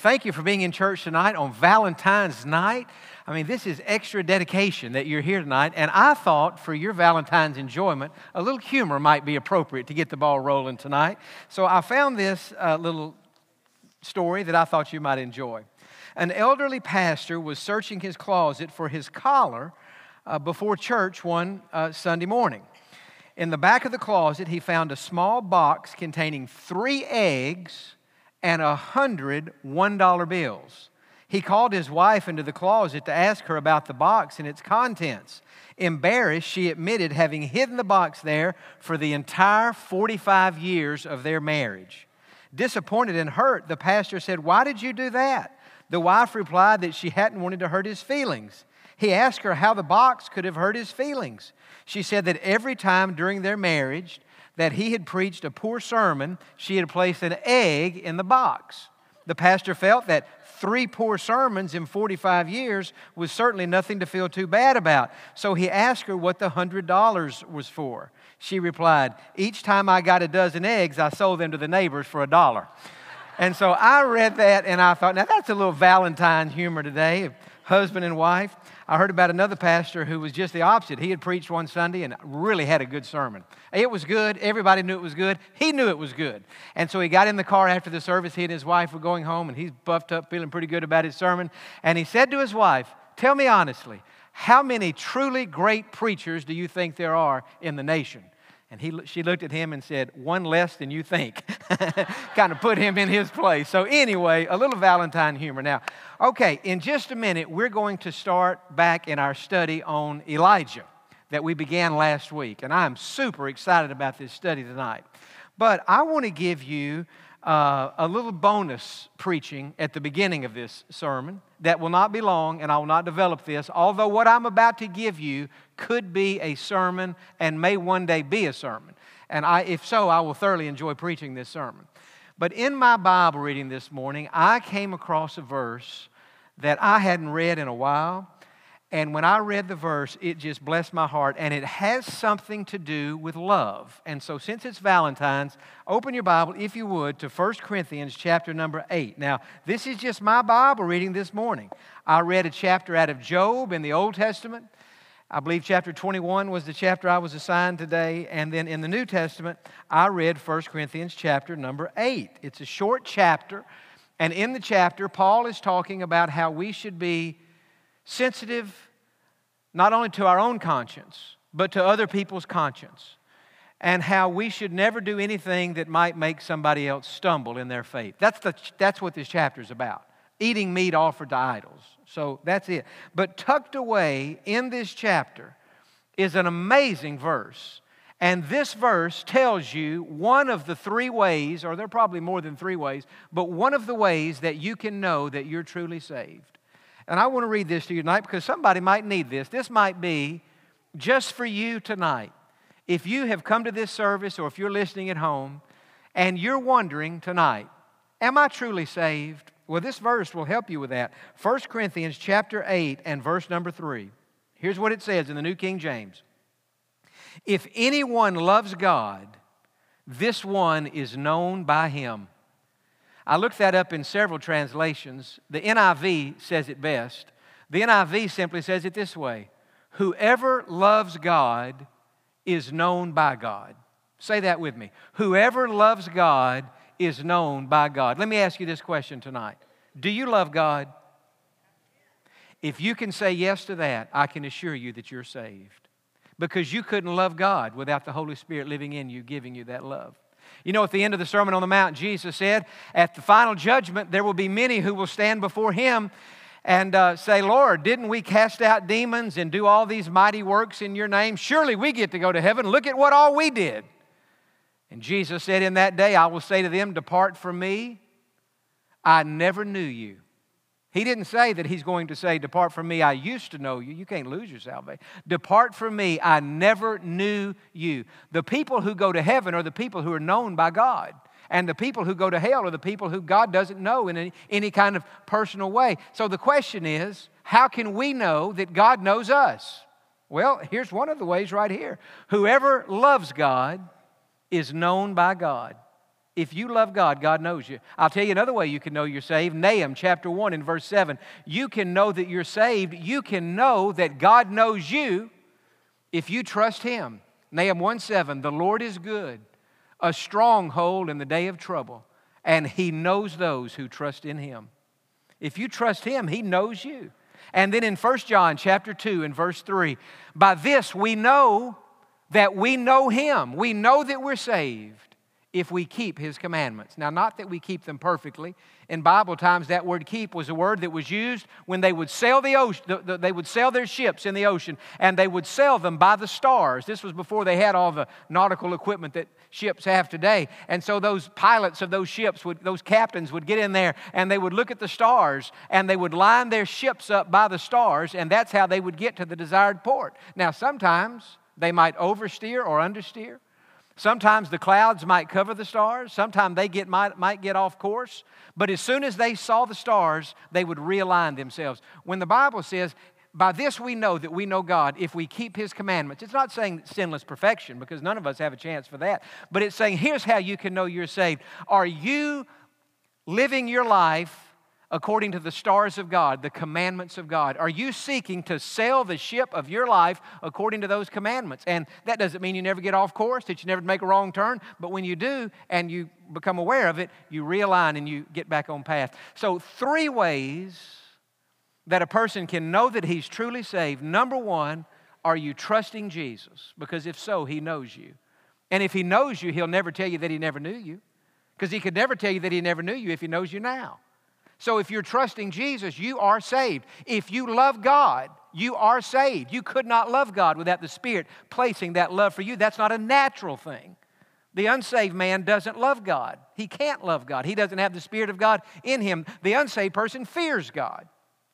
Thank you for being in church tonight on Valentine's night. I mean, this is extra dedication that you're here tonight. And I thought for your Valentine's enjoyment, a little humor might be appropriate to get the ball rolling tonight. So I found this uh, little story that I thought you might enjoy. An elderly pastor was searching his closet for his collar uh, before church one uh, Sunday morning. In the back of the closet, he found a small box containing three eggs and a hundred $1 bills. He called his wife into the closet to ask her about the box and its contents. Embarrassed, she admitted having hidden the box there for the entire 45 years of their marriage. Disappointed and hurt, the pastor said, Why did you do that? The wife replied that she hadn't wanted to hurt his feelings. He asked her how the box could have hurt his feelings. She said that every time during their marriage, that he had preached a poor sermon, she had placed an egg in the box. The pastor felt that three poor sermons in 45 years was certainly nothing to feel too bad about. So he asked her what the $100 was for. She replied, Each time I got a dozen eggs, I sold them to the neighbors for a dollar. And so I read that and I thought, now that's a little Valentine humor today, husband and wife. I heard about another pastor who was just the opposite. He had preached one Sunday and really had a good sermon. It was good. Everybody knew it was good. He knew it was good. And so he got in the car after the service. He and his wife were going home, and he's buffed up, feeling pretty good about his sermon. And he said to his wife, Tell me honestly, how many truly great preachers do you think there are in the nation? And he, she looked at him and said, One less than you think. kind of put him in his place. So, anyway, a little Valentine humor. Now, okay, in just a minute, we're going to start back in our study on Elijah that we began last week. And I'm super excited about this study tonight. But I want to give you uh, a little bonus preaching at the beginning of this sermon that will not be long, and I will not develop this, although what I'm about to give you could be a sermon and may one day be a sermon. And I, if so, I will thoroughly enjoy preaching this sermon. But in my Bible reading this morning, I came across a verse that I hadn't read in a while. And when I read the verse, it just blessed my heart. And it has something to do with love. And so, since it's Valentine's, open your Bible, if you would, to 1 Corinthians chapter number 8. Now, this is just my Bible reading this morning. I read a chapter out of Job in the Old Testament. I believe chapter 21 was the chapter I was assigned today. And then in the New Testament, I read 1 Corinthians chapter number 8. It's a short chapter. And in the chapter, Paul is talking about how we should be sensitive not only to our own conscience, but to other people's conscience, and how we should never do anything that might make somebody else stumble in their faith. That's, the, that's what this chapter is about eating meat offered to idols. So that's it. But tucked away in this chapter is an amazing verse. And this verse tells you one of the three ways, or there are probably more than three ways, but one of the ways that you can know that you're truly saved. And I want to read this to you tonight because somebody might need this. This might be just for you tonight. If you have come to this service or if you're listening at home and you're wondering tonight, am I truly saved? Well, this verse will help you with that. 1 Corinthians chapter 8 and verse number 3. Here's what it says in the New King James. If anyone loves God, this one is known by him. I looked that up in several translations. The NIV says it best. The NIV simply says it this way Whoever loves God is known by God. Say that with me. Whoever loves God is known by God. Let me ask you this question tonight Do you love God? If you can say yes to that, I can assure you that you're saved. Because you couldn't love God without the Holy Spirit living in you, giving you that love. You know, at the end of the Sermon on the Mount, Jesus said, At the final judgment, there will be many who will stand before him and uh, say, Lord, didn't we cast out demons and do all these mighty works in your name? Surely we get to go to heaven. Look at what all we did. And Jesus said, In that day, I will say to them, Depart from me. I never knew you. He didn't say that he's going to say, Depart from me, I used to know you. You can't lose your salvation. Depart from me, I never knew you. The people who go to heaven are the people who are known by God. And the people who go to hell are the people who God doesn't know in any, any kind of personal way. So the question is, how can we know that God knows us? Well, here's one of the ways right here. Whoever loves God is known by God. If you love God, God knows you. I'll tell you another way you can know you're saved. Nahum chapter 1 and verse 7. You can know that you're saved. You can know that God knows you if you trust Him. Nahum 1 7. The Lord is good, a stronghold in the day of trouble, and He knows those who trust in Him. If you trust Him, He knows you. And then in 1 John chapter 2 and verse 3, by this we know that we know Him. We know that we're saved if we keep his commandments. Now, not that we keep them perfectly. In Bible times, that word keep was a word that was used when they would sail the ocean, they would sail their ships in the ocean, and they would sail them by the stars. This was before they had all the nautical equipment that ships have today. And so those pilots of those ships would, those captains would get in there and they would look at the stars and they would line their ships up by the stars, and that's how they would get to the desired port. Now, sometimes they might oversteer or understeer. Sometimes the clouds might cover the stars. Sometimes they get, might, might get off course. But as soon as they saw the stars, they would realign themselves. When the Bible says, by this we know that we know God if we keep His commandments. It's not saying sinless perfection because none of us have a chance for that. But it's saying, here's how you can know you're saved. Are you living your life according to the stars of God, the commandments of God? Are you seeking to sail the ship of your life according to those commandments? And that doesn't mean you never get off course, that you never make a wrong turn, but when you do and you become aware of it, you realign and you get back on path. So, three ways that a person can know that he's truly saved. Number one, are you trusting Jesus? Because if so, he knows you. And if he knows you, he'll never tell you that he never knew you. Because he could never tell you that he never knew you if he knows you now. So if you're trusting Jesus, you are saved. If you love God, you are saved. You could not love God without the Spirit placing that love for you. That's not a natural thing. The unsaved man doesn't love God. He can't love God. He doesn't have the Spirit of God in him. The unsaved person fears God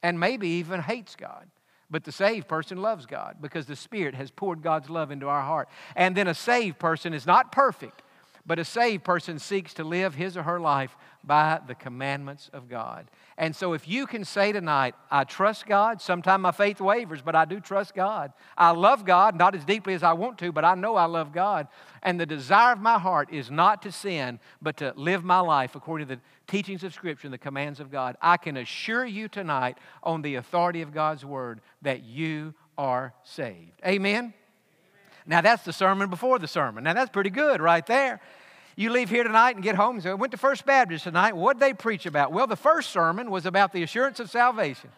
and maybe even hates God. But the saved person loves God because the Spirit has poured God's love into our heart. And then a saved person is not perfect, but a saved person seeks to live his or her life by the commandments of God. And so, if you can say tonight, I trust God, sometimes my faith wavers, but I do trust God. I love God, not as deeply as I want to, but I know I love God. And the desire of my heart is not to sin, but to live my life according to the teachings of Scripture and the commands of God. I can assure you tonight, on the authority of God's Word, that you are saved. Amen? Now, that's the sermon before the sermon. Now, that's pretty good right there. You leave here tonight and get home and say, I went to First Baptist tonight. What'd they preach about? Well, the first sermon was about the assurance of salvation.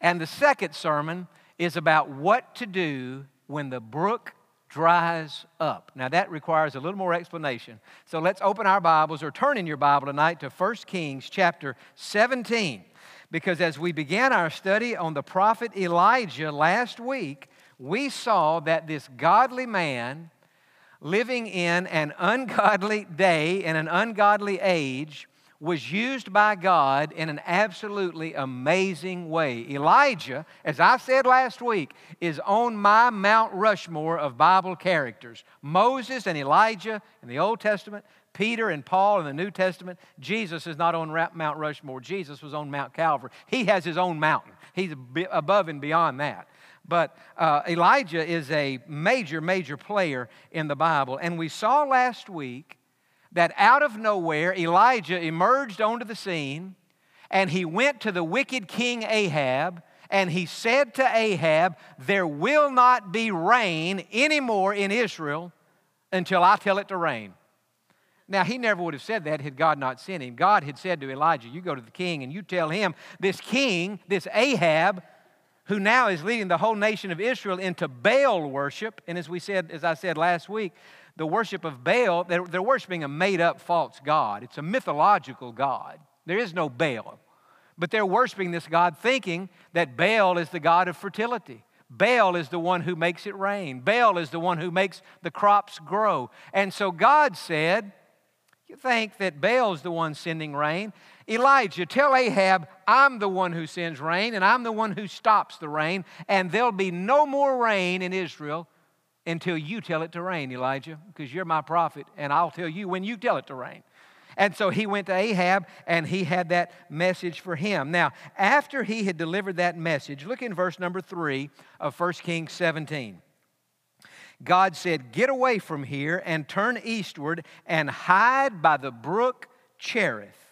And the second sermon is about what to do when the brook dries up. Now, that requires a little more explanation. So let's open our Bibles or turn in your Bible tonight to 1 Kings chapter 17. Because as we began our study on the prophet Elijah last week, we saw that this godly man living in an ungodly day and an ungodly age was used by God in an absolutely amazing way. Elijah, as I said last week, is on my Mount Rushmore of Bible characters. Moses and Elijah in the Old Testament, Peter and Paul in the New Testament. Jesus is not on Mount Rushmore. Jesus was on Mount Calvary. He has his own mountain, he's above and beyond that. But uh, Elijah is a major, major player in the Bible. And we saw last week that out of nowhere, Elijah emerged onto the scene and he went to the wicked king Ahab and he said to Ahab, There will not be rain anymore in Israel until I tell it to rain. Now, he never would have said that had God not sent him. God had said to Elijah, You go to the king and you tell him, This king, this Ahab, who now is leading the whole nation of Israel into Baal worship. And as we said, as I said last week, the worship of Baal, they're, they're worshiping a made up false God. It's a mythological God. There is no Baal. But they're worshiping this God thinking that Baal is the God of fertility. Baal is the one who makes it rain. Baal is the one who makes the crops grow. And so God said, You think that Baal's the one sending rain? Elijah, tell Ahab, I'm the one who sends rain, and I'm the one who stops the rain, and there'll be no more rain in Israel until you tell it to rain, Elijah, because you're my prophet, and I'll tell you when you tell it to rain. And so he went to Ahab and he had that message for him. Now, after he had delivered that message, look in verse number three of 1 Kings 17. God said, Get away from here and turn eastward and hide by the brook Cherith,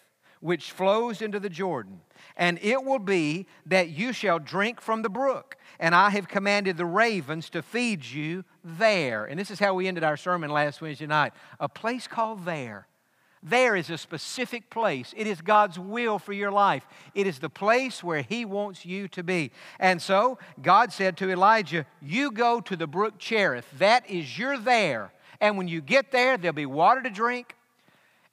which flows into the Jordan. And it will be that you shall drink from the brook. And I have commanded the ravens to feed you there. And this is how we ended our sermon last Wednesday night a place called there. There is a specific place. It is God's will for your life. It is the place where He wants you to be. And so God said to Elijah, You go to the brook Cherith. That is your there. And when you get there, there'll be water to drink.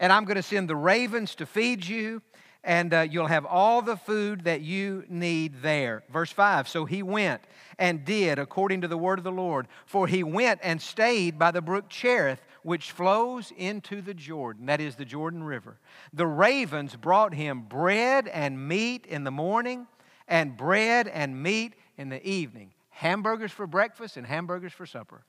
And I'm going to send the ravens to feed you and uh, you'll have all the food that you need there. Verse 5 So he went and did according to the word of the Lord, for he went and stayed by the brook Cherith, which flows into the Jordan, that is the Jordan River. The ravens brought him bread and meat in the morning, and bread and meat in the evening. Hamburgers for breakfast and hamburgers for supper.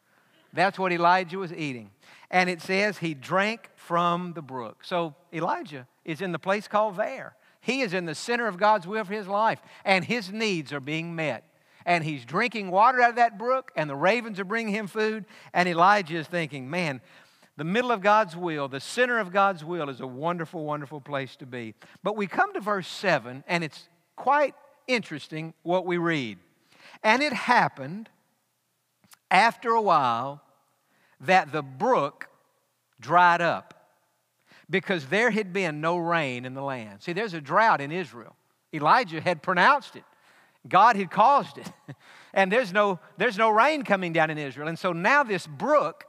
That's what Elijah was eating. And it says he drank from the brook. So Elijah is in the place called there. He is in the center of God's will for his life, and his needs are being met. And he's drinking water out of that brook, and the ravens are bringing him food. And Elijah is thinking, man, the middle of God's will, the center of God's will, is a wonderful, wonderful place to be. But we come to verse 7, and it's quite interesting what we read. And it happened after a while that the brook dried up because there had been no rain in the land. See, there's a drought in Israel. Elijah had pronounced it, God had caused it. And there's no, there's no rain coming down in Israel. And so now this brook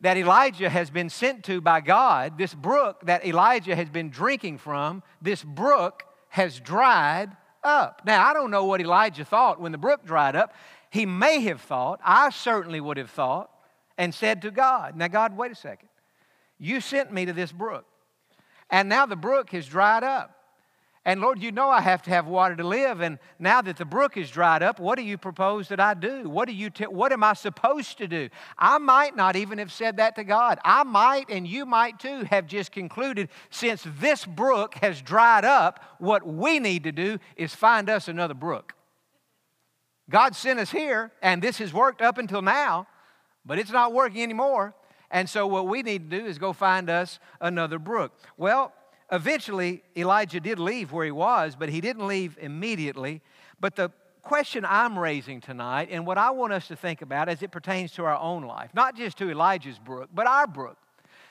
that Elijah has been sent to by God, this brook that Elijah has been drinking from, this brook has dried up. Now, I don't know what Elijah thought when the brook dried up. He may have thought, I certainly would have thought, and said to God, Now, God, wait a second. You sent me to this brook, and now the brook has dried up. And Lord, you know I have to have water to live. And now that the brook is dried up, what do you propose that I do? What, do you t- what am I supposed to do? I might not even have said that to God. I might, and you might too, have just concluded since this brook has dried up, what we need to do is find us another brook. God sent us here, and this has worked up until now, but it's not working anymore. And so, what we need to do is go find us another brook. Well, eventually, Elijah did leave where he was, but he didn't leave immediately. But the question I'm raising tonight, and what I want us to think about as it pertains to our own life, not just to Elijah's brook, but our brook.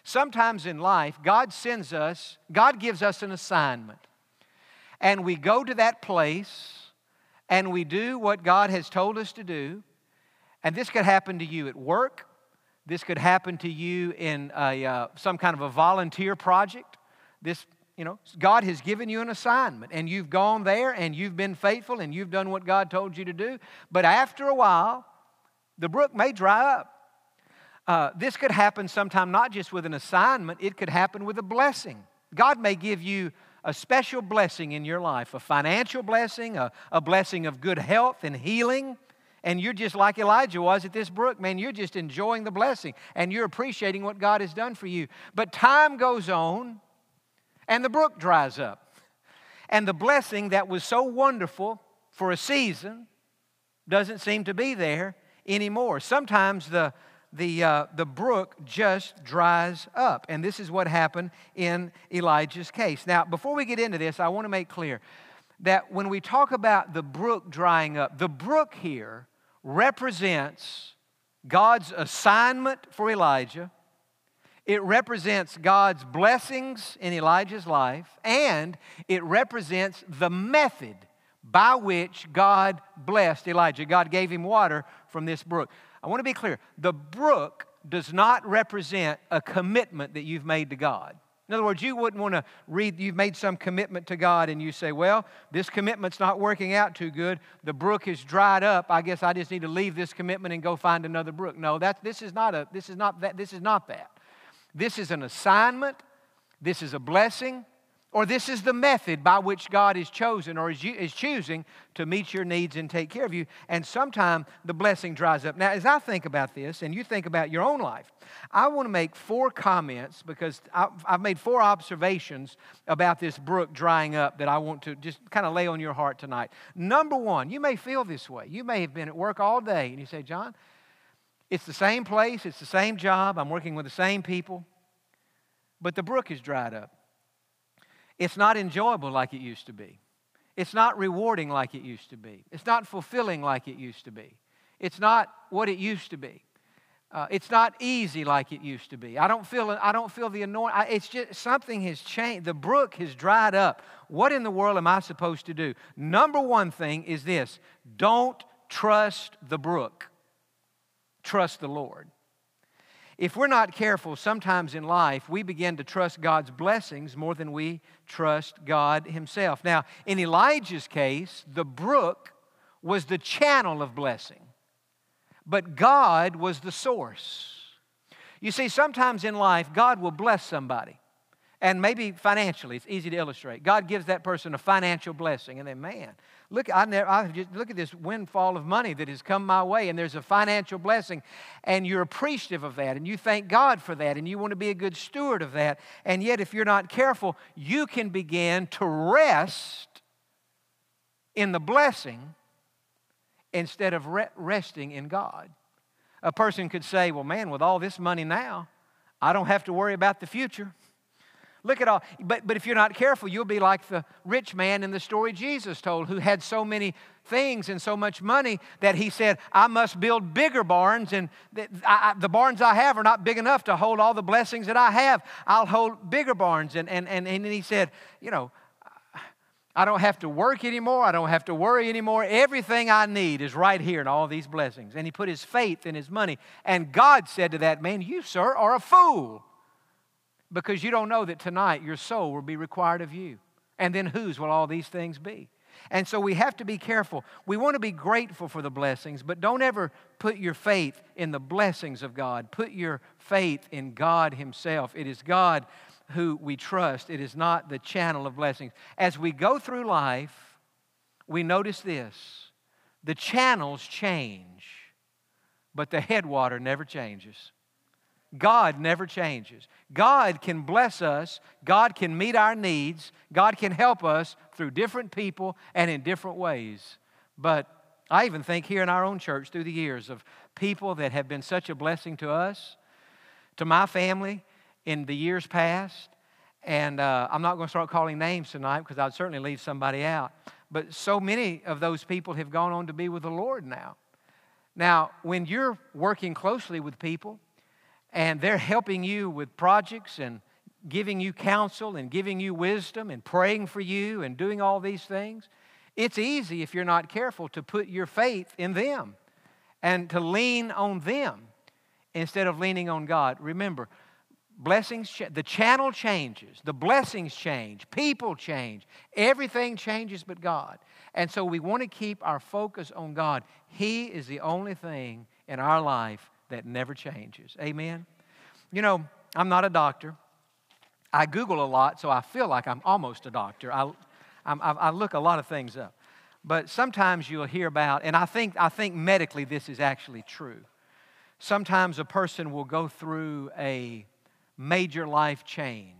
Sometimes in life, God sends us, God gives us an assignment. And we go to that place and we do what God has told us to do. And this could happen to you at work, this could happen to you in a, uh, some kind of a volunteer project. This, you know, God has given you an assignment, and you've gone there and you've been faithful and you've done what God told you to do. But after a while, the brook may dry up. Uh, this could happen sometime not just with an assignment, it could happen with a blessing. God may give you a special blessing in your life a financial blessing, a, a blessing of good health and healing and you're just like Elijah was at this brook, man, you're just enjoying the blessing and you're appreciating what God has done for you. But time goes on and the brook dries up. And the blessing that was so wonderful for a season doesn't seem to be there anymore. Sometimes the, the, uh, the brook just dries up. And this is what happened in Elijah's case. Now, before we get into this, I want to make clear that when we talk about the brook drying up, the brook here represents God's assignment for Elijah. It represents God's blessings in Elijah's life, and it represents the method by which God blessed Elijah. God gave him water from this brook. I want to be clear the brook does not represent a commitment that you've made to God. In other words, you wouldn't want to read, you've made some commitment to God and you say, well, this commitment's not working out too good. The brook is dried up. I guess I just need to leave this commitment and go find another brook. No, that, this, is not a, this, is not that, this is not that. This is an assignment. This is a blessing or this is the method by which God is chosen or is, is choosing to meet your needs and take care of you. And sometimes the blessing dries up. Now, as I think about this and you think about your own life, I want to make four comments because I've made four observations about this brook drying up that I want to just kind of lay on your heart tonight. Number one, you may feel this way. You may have been at work all day and you say, Jon, It's the same place, it's the same job, I'm working with the same people, but the brook is dried up. It's not enjoyable like it used to be. It's not rewarding like it used to be. It's not fulfilling like it used to be. It's not what it used to be. Uh, it's not easy like it used to be. I don't feel, I don't feel the anointing. It's just something has changed. The brook has dried up. What in the world am I supposed to do? Number one thing is this don't trust the brook trust the Lord. If we're not careful, sometimes in life, we begin to trust God's blessings more than we trust God Himself. Now, in Elijah's case, the brook was the channel of blessing, but God was the source. You see, sometimes in life, God will bless somebody and maybe financially, it's easy to illustrate. God gives that person a financial blessing, and then, man, look, I never, I just, look at this windfall of money that has come my way, and there's a financial blessing, and you're appreciative of that, and you thank God for that, and you want to be a good steward of that. And yet, if you're not careful, you can begin to rest in the blessing instead of re- resting in God. A person could say, Well, man, with all this money now, I don't have to worry about the future. Look at all. But, but if you're not careful, you'll be like the rich man in the story Jesus told who had so many things and so much money that he said, I must build bigger barns, and the, I, the barns I have are not big enough to hold all the blessings that I have. I'll hold bigger barns. And, and, and, and he said, You know, I don't have to work anymore. I don't have to worry anymore. Everything I need is right here in all these blessings. And he put his faith in his money. And God said to that man, You, sir, are a fool because you don't know that tonight your soul will be required of you. And then whose will all these things be? And so we have to be careful. We want to be grateful for the blessings, but don't ever put your faith in the blessings of God. Put your faith in God Himself. It is God who we trust, it is not the channel of blessings. As we go through life, we notice this the channels change, but the headwater never changes. God never changes. God can bless us, God can meet our needs, God can help us through different people and in different ways. But I even think here in our own church through the years of people that have been such a blessing to us, to my family in the years past. And uh, I'm not going to start calling names tonight because I'd certainly leave somebody out. But so many of those people have gone on to be with the Lord now. Now, when you're working closely with people, and they're helping you with projects and giving you counsel and giving you wisdom and praying for you and doing all these things. It's easy if you're not careful to put your faith in them and to lean on them instead of leaning on God. Remember, blessings the channel changes, the blessings change, people change, everything changes but God. And so we want to keep our focus on God. He is the only thing in our life that never changes. Amen? You know, I'm not a doctor. I Google a lot, so I feel like I'm almost a doctor. I, I, I look a lot of things up. But sometimes you'll hear about, and I think, I think medically this is actually true. Sometimes a person will go through a major life change.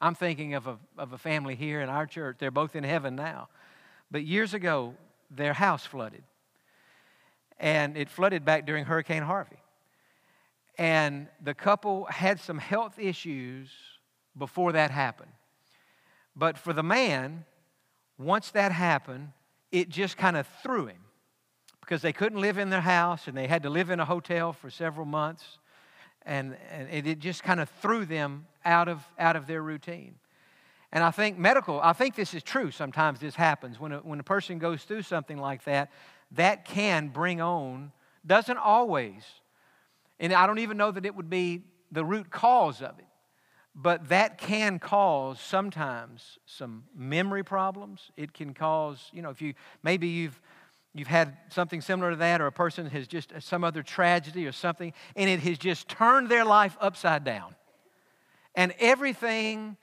I'm thinking of a, of a family here in our church. They're both in heaven now. But years ago, their house flooded. And it flooded back during Hurricane Harvey. And the couple had some health issues before that happened. But for the man, once that happened, it just kind of threw him because they couldn't live in their house and they had to live in a hotel for several months. And, and it just kind of threw them out of, out of their routine. And I think medical, I think this is true. Sometimes this happens. When a, when a person goes through something like that, that can bring on, doesn't always, and I don't even know that it would be the root cause of it. But that can cause sometimes some memory problems. It can cause, you know, if you maybe you've you've had something similar to that, or a person has just some other tragedy or something, and it has just turned their life upside down. And everything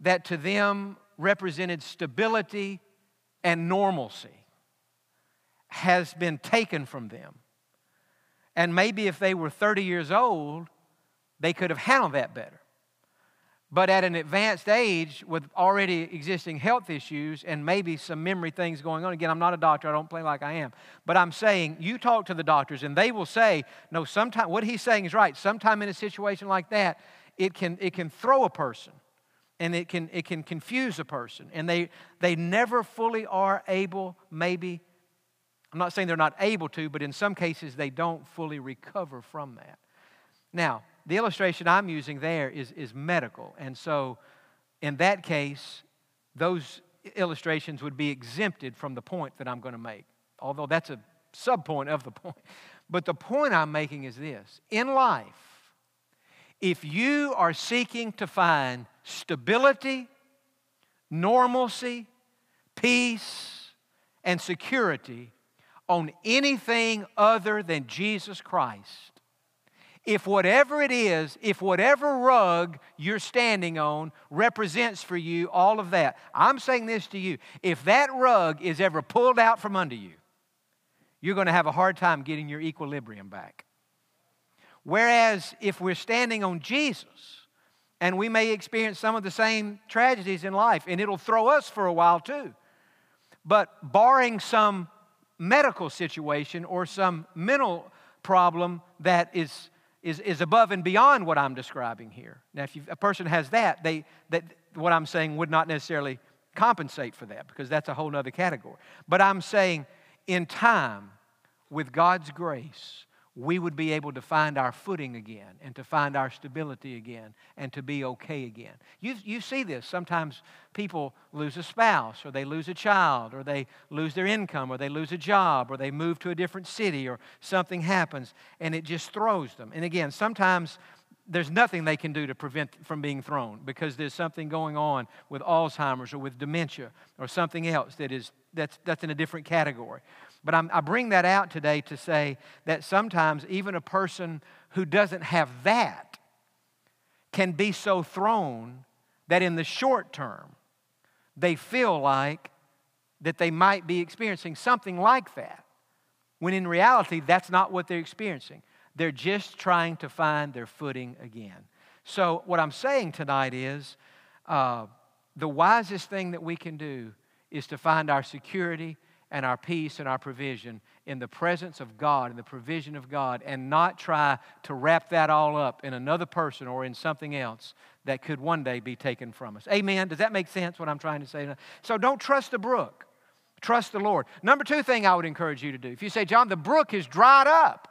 that to them represented stability and normalcy has been taken from them. And maybe if they were 30 years old, they could have handled that better. but at an advanced age with already existing health issues and maybe some memory things going on. Again, I'm not a doctor, I don't play like I am. But I'm saying you talk to the doctors and they will say, no, sometime what he's saying is right. Sometime in a situation like that, it can, it can throw a person and it can, it can confuse a person. And they, they never fully are able, maybe. I'm not saying they're not able to, but in some cases they don't fully recover from that. Now, the illustration I'm using there is, is medical. And so, in that case, those illustrations would be exempted from the point that I'm going to make, although that's a subpoint of the point. But the point I'm making is this in life, if you are seeking to find stability, normalcy, peace, and security on anything other than Jesus Christ, if whatever it is, if whatever rug you're standing on represents for you all of that, I'm saying this to you. If that rug is ever pulled out from under you, you're going to have a hard time getting your equilibrium back. Whereas if we're standing on Jesus, and we may experience some of the same tragedies in life, and it'll throw us for a while too. But barring some medical situation or some mental problem that is is, is above and beyond what I'm describing here. Now, if a person has that, they, that, what I'm saying would not necessarily compensate for that because that's a whole other category. But I'm saying in time, with God's grace, we would be able to find our footing again and to find our stability again and to be okay again. You, you see this. Sometimes people lose a spouse or they lose a child or they lose their income or they lose a job or they move to a different city or something happens and it just throws them. And again, sometimes there's nothing they can do to prevent from being thrown because there's something going on with Alzheimer's or with dementia or something else that is that's, that's in a different category. But I'm, i bring that out today to say that sometimes even a person who doesn't have that can be so thrown that in the short term they feel like that they might be experiencing something like that, when in reality that's not what they're experiencing. They're just trying to find their footing again. So, what I'm saying tonight is uh, the wisest thing that we can do is to find our security and our peace and our provision in the presence of God, and the provision of God, and not try to wrap that all up in another person or in something else that could one day be taken from us. Amen? Does that make sense what I'm trying to say? So don't trust the brook, trust the Lord. Number two thing I would encourage you to do if you say, Jon, the brook is dried up.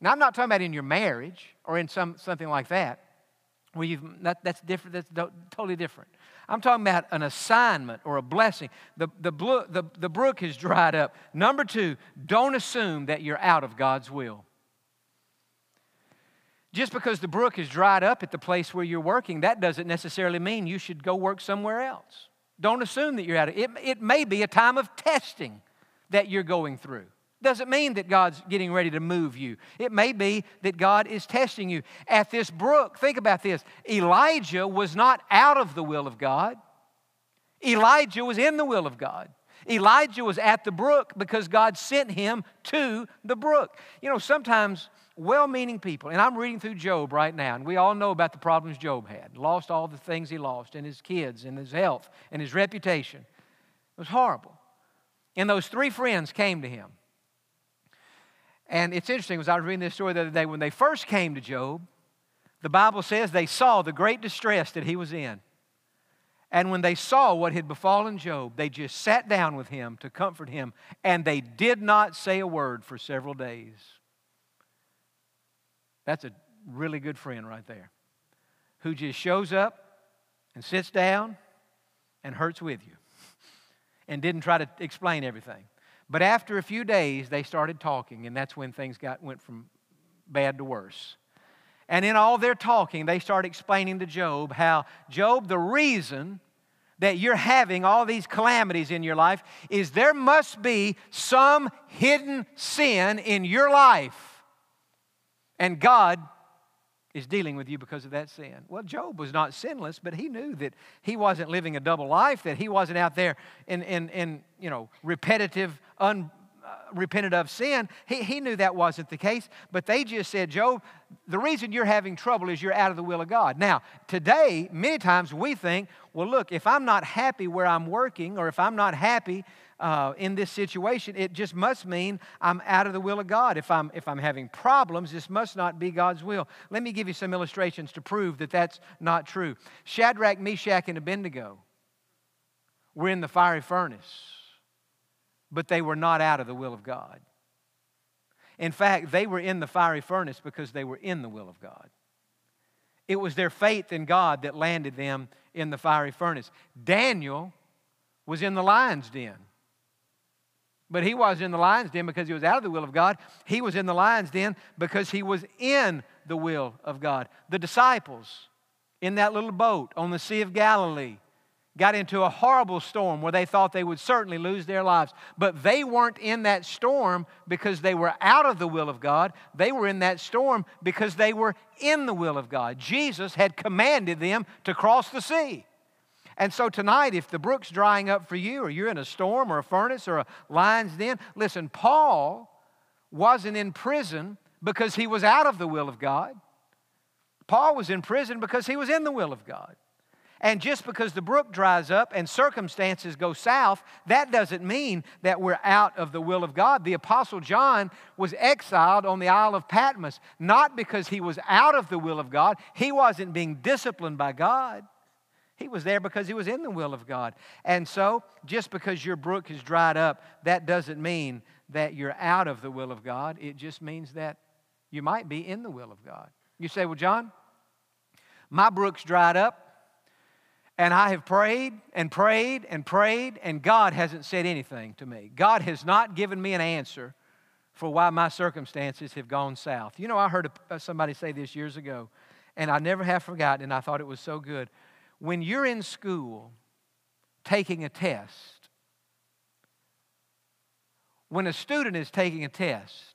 Now, I'm not talking about in your marriage or in some, something like that. Well, you've, that, that's different. That's totally different. I'm talking about an assignment or a blessing. The, the, the, the brook has dried up. Number two, don't assume that you're out of God's will. Just because the brook is dried up at the place where you're working, that doesn't necessarily mean you should go work somewhere else. Don't assume that you're out of it. It may be a time of testing that you're going through. Doesn't mean that God's getting ready to move you. It may be that God is testing you. At this brook, think about this Elijah was not out of the will of God, Elijah was in the will of God. Elijah was at the brook because God sent him to the brook. You know, sometimes well meaning people, and I'm reading through Job right now, and we all know about the problems Job had. Lost all the things he lost, and his kids, and his health, and his reputation. It was horrible. And those three friends came to him and it's interesting, as I was reading this story the other day, when they first came to Job, the Bible says they saw the great distress that he was in. And when they saw what had befallen Job, they just sat down with him to comfort him, and they did not say a word for several days. That's a really good friend right there who just shows up and sits down and hurts with you and didn't try to explain everything. But after a few days, they started talking, and that's when things got, went from bad to worse. And in all their talking, they started explaining to Job how, Job, the reason that you're having all these calamities in your life is there must be some hidden sin in your life. And God is dealing with you because of that sin. Well, Job was not sinless, but he knew that he wasn't living a double life, that he wasn't out there in, in, in you know, repetitive, un, uh, repented of sin, he, he knew that wasn't the case. But they just said, Job, the reason you're having trouble is you're out of the will of God. Now, today, many times we think, well, look, if I'm not happy where I'm working, or if I'm not happy uh, in this situation, it just must mean I'm out of the will of God. If I'm, if I'm having problems, this must not be God's will. Let me give you some illustrations to prove that that's not true. Shadrach, Meshach, and Abednego were in the fiery furnace, but they were not out of the will of God. In fact, they were in the fiery furnace because they were in the will of God. It was their faith in God that landed them in the fiery furnace. Daniel was in the lion's den but he wasn't in the lion's den because he was out of the will of God. He was in the lion's den because he was in the will of God. The disciples in that little boat on the Sea of Galilee got into a horrible storm where they thought they would certainly lose their lives. But they weren't in that storm because they were out of the will of God. They were in that storm because they were in the will of God. Jesus had commanded them to cross the sea. And so tonight, if the brook's drying up for you, or you're in a storm or a furnace or a lion's den, listen, Paul wasn't in prison because he was out of the will of God. Paul was in prison because he was in the will of God. And just because the brook dries up and circumstances go south, that doesn't mean that we're out of the will of God. The Apostle John was exiled on the Isle of Patmos, not because he was out of the will of God, he wasn't being disciplined by God. He was there because he was in the will of God. And so, just because your brook has dried up, that doesn't mean that you're out of the will of God. It just means that you might be in the will of God. You say, Well, Jon, my brook's dried up, and I have prayed and prayed and prayed, and God hasn't said anything to me. God has not given me an answer for why my circumstances have gone south. You know, I heard somebody say this years ago, and I never have forgotten, and I thought it was so good when you're in school taking a test, when a student is taking a test,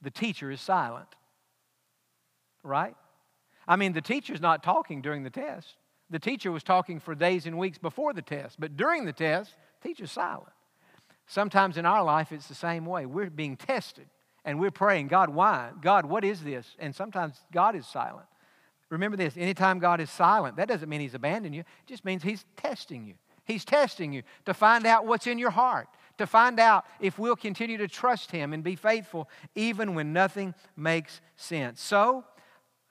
the teacher is silent. Right? I mean, the teacher's not talking during the test. The teacher was talking for days and weeks before the test, but during the test, the teacher's silent. Sometimes in our life, it's the same way. We're being tested and we're praying, God, why? God, what is this? And sometimes God is silent. Remember this anytime God is silent, that doesn't mean He's abandoned you, it just means He's testing you. He's testing you to find out what's in your heart, to find out if we'll continue to trust Him and be faithful even when nothing makes sense. So,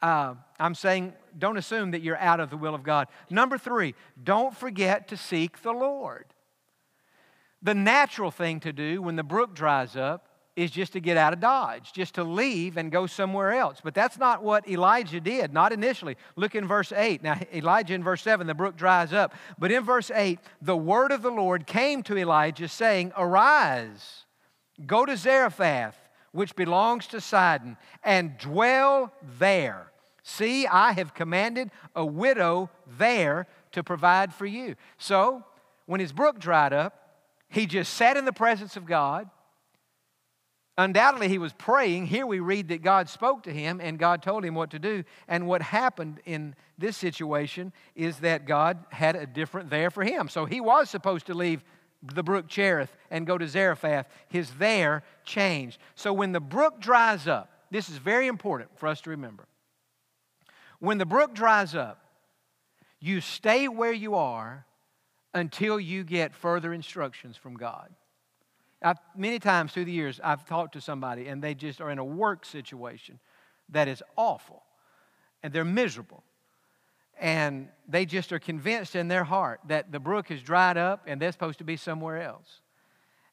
uh, I'm saying don't assume that you're out of the will of God. Number three, don't forget to seek the Lord. The natural thing to do when the brook dries up is just to get out of Dodge, just to leave and go somewhere else. But that's not what Elijah did, not initially. Look in verse 8. Now, Elijah in verse 7, the brook dries up. But in verse 8, the word of the Lord came to Elijah, saying, Arise, go to Zarephath, which belongs to Sidon, and dwell there. See, I have commanded a widow there to provide for you. So, when his brook dried up, he just sat in the presence of God Undoubtedly, he was praying. Here we read that God spoke to him and God told him what to do. And what happened in this situation is that God had a different there for him. So he was supposed to leave the brook Cherith and go to Zarephath. His there changed. So when the brook dries up, this is very important for us to remember. When the brook dries up, you stay where you are until you get further instructions from God. I've, many times through the years, I've talked to somebody and they just are in a work situation that is awful and they're miserable. And they just are convinced in their heart that the brook has dried up and they're supposed to be somewhere else.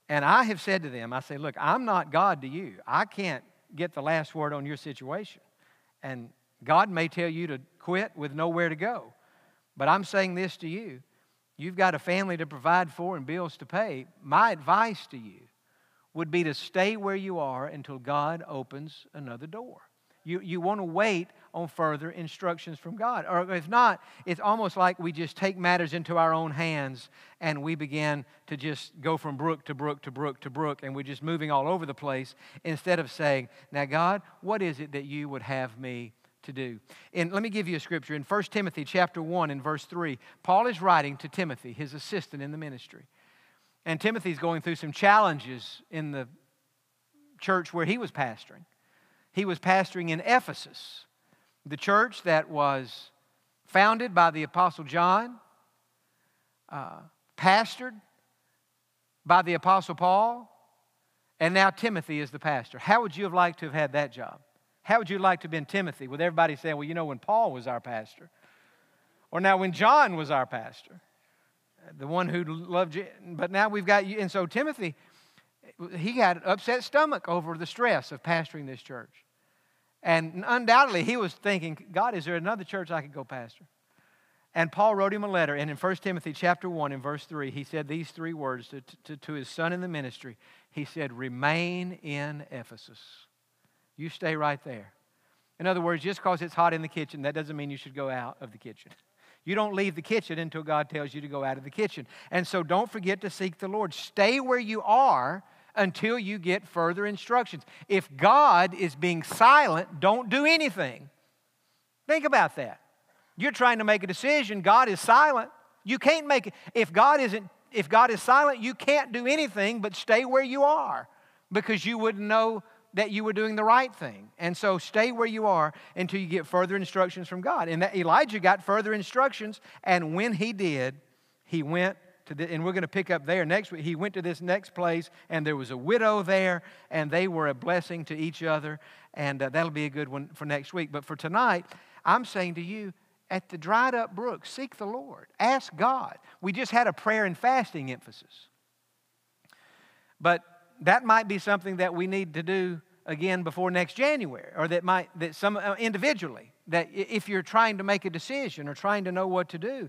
And I have said to them, I say, look, I'm not God to you. I can't get the last word on your situation. And God may tell you to quit with nowhere to go. But I'm saying this to you You've got a family to provide for and bills to pay. My advice to you would be to stay where you are until God opens another door. You, you want to wait on further instructions from God. Or if not, it's almost like we just take matters into our own hands and we begin to just go from brook to brook to brook to brook and we're just moving all over the place instead of saying, Now, God, what is it that you would have me to do. And let me give you a scripture. In 1 Timothy chapter 1 and verse 3, Paul is writing to Timothy, his assistant in the ministry. And Timothy's going through some challenges in the church where he was pastoring. He was pastoring in Ephesus, the church that was founded by the Apostle John, uh, pastored by the Apostle Paul, and now Timothy is the pastor. How would you have liked to have had that job? How would you like to have been Timothy with everybody saying, well, you know, when Paul was our pastor, or now when John was our pastor, the one who loved you, but now we've got you. And so Timothy, he had an upset stomach over the stress of pastoring this church. And undoubtedly, he was thinking, God, is there another church I could go pastor? And Paul wrote him a letter, and in 1 Timothy chapter 1 in verse 3, he said these three words to, to, to his son in the ministry. He said, Remain in Ephesus. You stay right there. In other words, just because it's hot in the kitchen, that doesn't mean you should go out of the kitchen. You don't leave the kitchen until God tells you to go out of the kitchen. And so don't forget to seek the Lord. Stay where you are until you get further instructions. If God is being silent, don't do anything. Think about that. You're trying to make a decision, God is silent. You can't make it. If God isn't if God is silent, you can't do anything but stay where you are because you wouldn't know that you were doing the right thing. And so stay where you are until you get further instructions from God. And that Elijah got further instructions, and when he did, he went to the, and we're going to pick up there next week. He went to this next place, and there was a widow there, and they were a blessing to each other. And uh, that'll be a good one for next week. But for tonight, I'm saying to you, at the dried up brook, seek the Lord. Ask God. We just had a prayer and fasting emphasis. But that might be something that we need to do again before next January, or that might, that some uh, individually, that if you're trying to make a decision or trying to know what to do,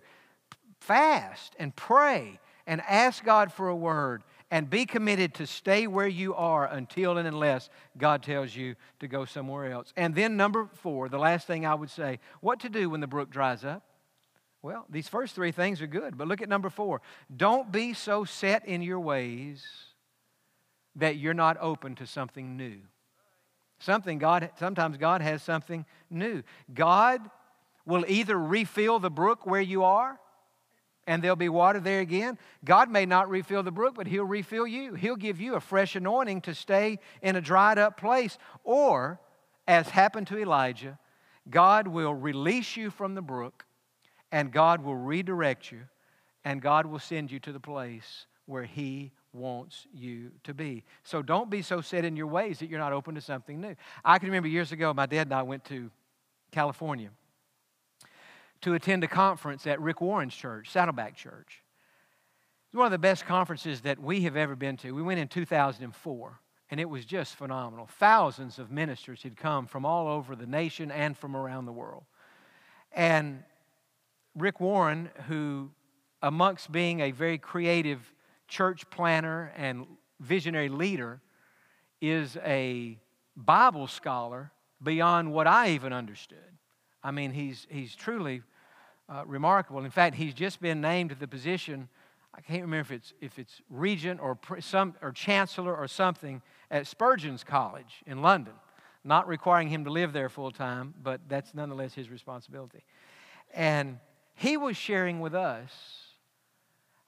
fast and pray and ask God for a word and be committed to stay where you are until and unless God tells you to go somewhere else. And then, number four, the last thing I would say what to do when the brook dries up? Well, these first three things are good, but look at number four. Don't be so set in your ways that you're not open to something new. Something God, sometimes God has something new. God will either refill the brook where you are and there'll be water there again. God may not refill the brook, but He'll refill you. He'll give you a fresh anointing to stay in a dried up place. Or, as happened to Elijah, God will release you from the brook and God will redirect you and God will send you to the place where He wants you to be. So don't be so set in your ways that you're not open to something new. I can remember years ago, my dad and I went to California to attend a conference at Rick Warren's church, Saddleback Church. It was one of the best conferences that we have ever been to. We went in 2004, and it was just phenomenal. Thousands of ministers had come from all over the nation and from around the world. And Rick Warren, who, amongst being a very creative church planner and visionary leader, is a Bible scholar beyond what I even understood. I mean, he's, he's truly uh, remarkable. In fact, he's just been named to the position. I can't remember if it's if it's regent or some or chancellor or something at Spurgeon's College in London. Not requiring him to live there full time, but that's nonetheless his responsibility. And he was sharing with us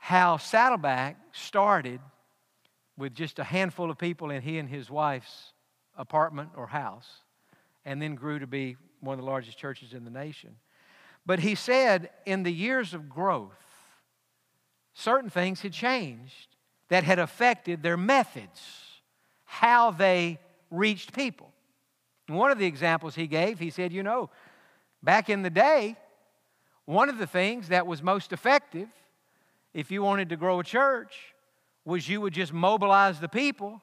how Saddleback started with just a handful of people in he and his wife's apartment or house, and then grew to be one of the largest churches in the nation. But he said in the years of growth, certain things had changed that had affected their methods, how they reached people. And one of the examples he gave, he said, You know, back in the day, one of the things that was most effective if you wanted to grow a church was you would just mobilize the people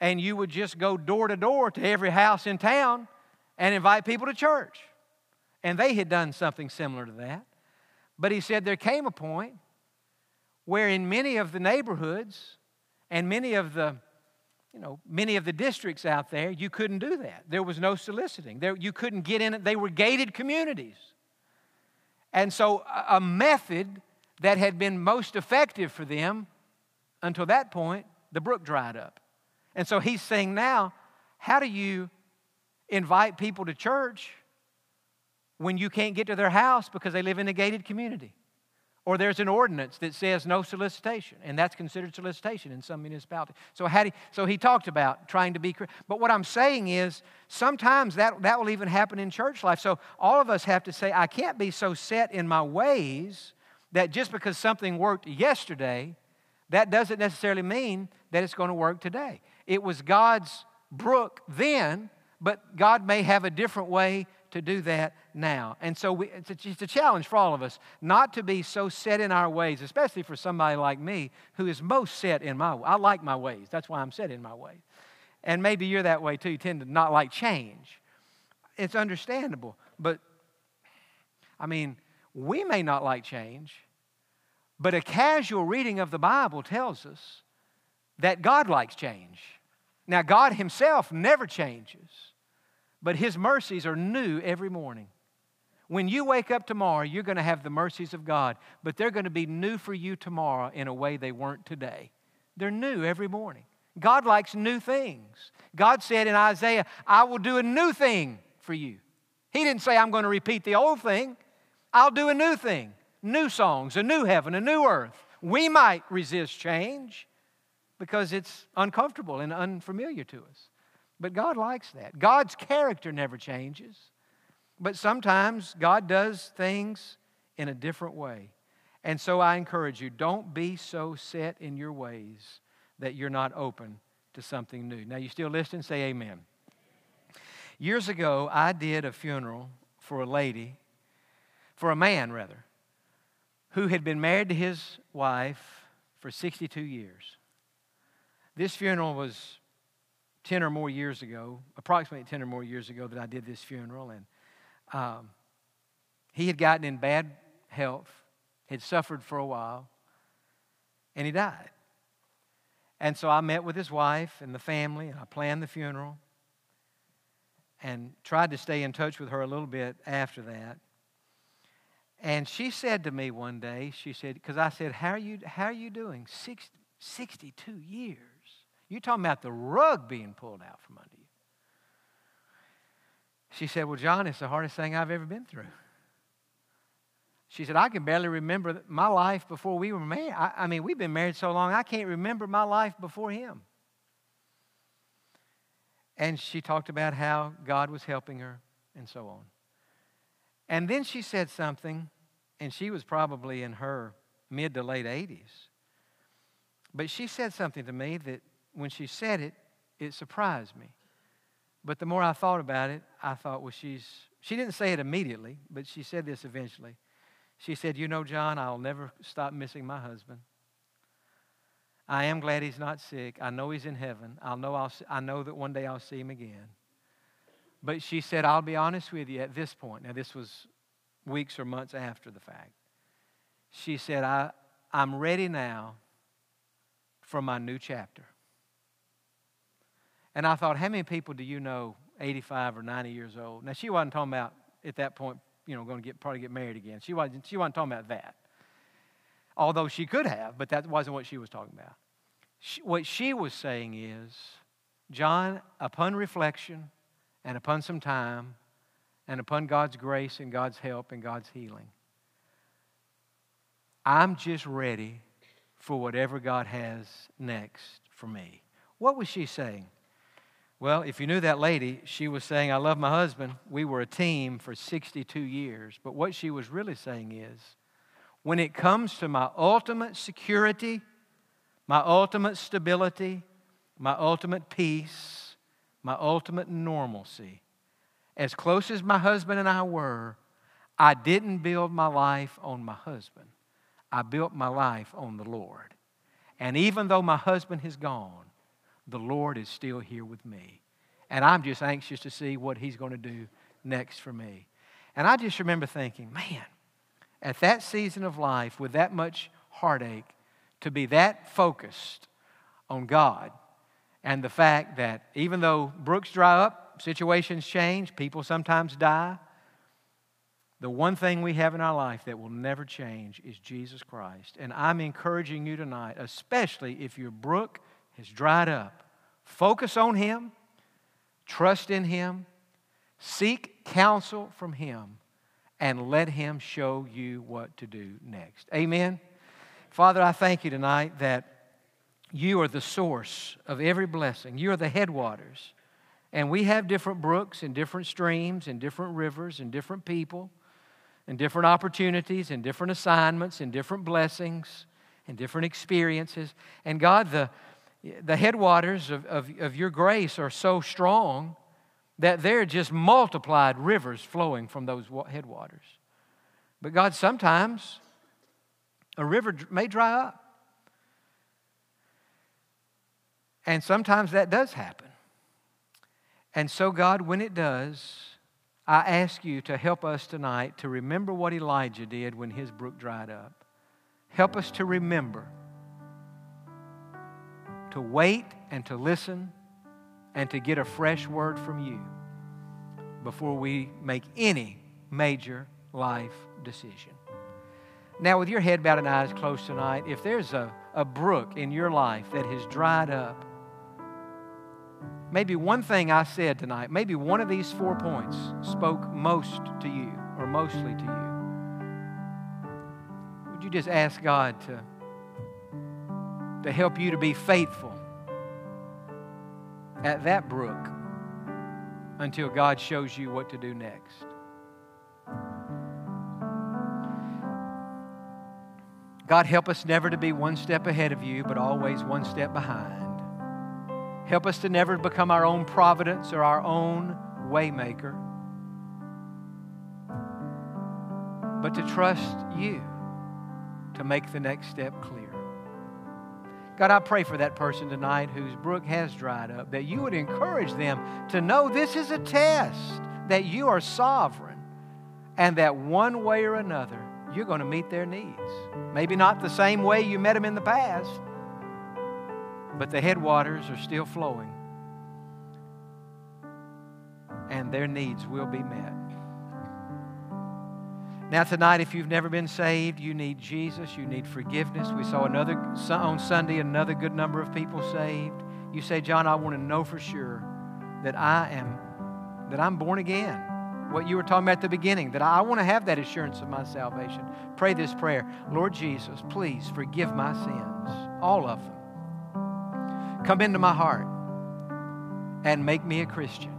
and you would just go door to door to every house in town and invite people to church. And they had done something similar to that. But he said there came a point where in many of the neighborhoods and many of the you know, many of the districts out there, you couldn't do that. There was no soliciting. There, you couldn't get in it. They were gated communities. And so, a method that had been most effective for them until that point, the brook dried up. And so, he's saying now, how do you invite people to church when you can't get to their house because they live in a gated community? Or there's an ordinance that says no solicitation, and that's considered solicitation in some municipalities. So, how he, so he talked about trying to be, but what I'm saying is sometimes that, that will even happen in church life. So, all of us have to say, I can't be so set in my ways that just because something worked yesterday, that doesn't necessarily mean that it's going to work today. It was God's brook then, but God may have a different way to do that now. And so we, it's, a, it's, a, challenge for all of us not to be so set in our ways, especially for somebody like me who is most set in my I like my ways. That's why I'm set in my ways. And maybe you're that way too. You tend to not like change. It's understandable. But, I mean, we may not like change, but a casual reading of the Bible tells us that God likes change. Now, God Himself never changes but His mercies are new every morning. When you wake up tomorrow, you're going to have the mercies of God, but they're going to be new for you tomorrow in a way they weren't today. They're new every morning. God likes new things. God said in Isaiah, I will do a new thing for you. He didn't say, I'm going to repeat the old thing. I'll do a new thing, new songs, a new heaven, a new earth. We might resist change because it's uncomfortable and unfamiliar to us. But God likes that. God's character never changes. But sometimes God does things in a different way. And so I encourage you don't be so set in your ways that you're not open to something new. Now, you still listening? Say amen. Years ago, I did a funeral for a lady, for a man rather, who had been married to his wife for 62 years. This funeral was 10 or more years ago, approximately 10 or more years ago, that I did this funeral. And um, he had gotten in bad health, had suffered for a while, and he died. And so I met with his wife and the family, and I planned the funeral and tried to stay in touch with her a little bit after that. And she said to me one day, she said, because I said, how are you, how are you doing? 60, 62 years. You're talking about the rug being pulled out from under you. She said, Well, Jon, it's the hardest thing I've ever been through. She said, I can barely remember my life before we were married. I, I, mean, we've been married so long, I can't remember my life before him. And she talked about how God was helping her and so on. And then she said something, and she was probably in her mid to late 80s. But she said something to me that when she said it, it surprised me. But the more I thought about it, I thought, well, she's, she didn't say it immediately, but she said this eventually. She said, You know, Jon, I'll never stop missing my husband. I am glad he's not sick. I know he's in heaven. I'll know I'll, I know that one day I'll see him again. But she said, I'll be honest with you at this point. Now, this was weeks or months after the fact. She said, I, I'm ready now for my new chapter. And I thought, how many people do you know 85 or 90 years old? Now, she wasn't talking about at that point, you know, going to get probably get married again. She wasn't, she wasn't talking about that. Although she could have, but that wasn't what she was talking about. She, what she was saying is, Jon, upon reflection and upon some time and upon God's grace and God's help and God's healing, I'm just ready for whatever God has next for me. What was she saying? Well, if you knew that lady, she was saying, I love my husband. We were a team for 62 years. But what she was really saying is, when it comes to my ultimate security, my ultimate stability, my ultimate peace, my ultimate normalcy, as close as my husband and I were, I didn't build my life on my husband. I built my life on the Lord. And even though my husband has gone, the Lord is still here with me. And I'm just anxious to see what He's going to do next for me. And I just remember thinking, man, at that season of life with that much heartache, to be that focused on God and the fact that even though brooks dry up, situations change, people sometimes die, the one thing we have in our life that will never change is Jesus Christ. And I'm encouraging you tonight, especially if your brook has dried up. Focus on Him, trust in Him, seek counsel from Him, and let Him show you what to do next. Amen. Father, I thank you tonight that you are the source of every blessing. You are the headwaters. And we have different brooks and different streams and different rivers and different people and different opportunities and different assignments and different blessings and different experiences. And God, the, the headwaters of, of, of your grace are so strong that they're just multiplied rivers flowing from those headwaters. But God, sometimes a river may dry up. And sometimes that does happen. And so, God, when it does, I ask you to help us tonight to remember what Elijah did when his brook dried up. Help us to remember to wait and to listen and to get a fresh word from you before we make any major life decision. Now, with your head bowed and eyes closed tonight, if there's a, a brook in your life that has dried up, maybe one thing I said tonight, maybe one of these four points spoke most to you or mostly to you. Would you just ask God to, to help you to be faithful at that brook until God shows you what to do next? God, help us never to be one step ahead of you, but always one step behind. Help us to never become our own providence or our own waymaker, but to trust you to make the next step clear. God, I pray for that person tonight whose brook has dried up, that you would encourage them to know this is a test, that you are sovereign, and that one way or another, you're going to meet their needs. Maybe not the same way you met them in the past, but the headwaters are still flowing, and their needs will be met. Now, tonight, if you've never been saved, you need Jesus, you need forgiveness. We saw another on Sunday another good number of people saved. You say, Jon, I want to know for sure that I am that I'm born again. What you were talking about at the beginning, that I want to have that assurance of my salvation. Pray this prayer Lord Jesus, please forgive my sins, all of them. Come into my heart and make me a Christian.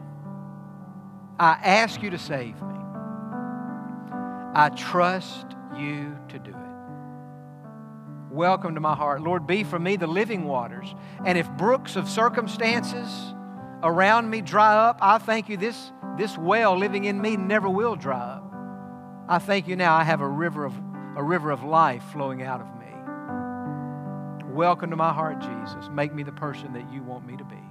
I ask you to save me. I trust you to do it. Welcome to my heart. Lord, be for me the living waters. And if brooks of circumstances around me dry up, I thank you this, this well living in me never will dry up. I thank you now I have a river of, a river of life flowing out of me. Welcome to my heart, Jesus. Make me the person that you want me to be.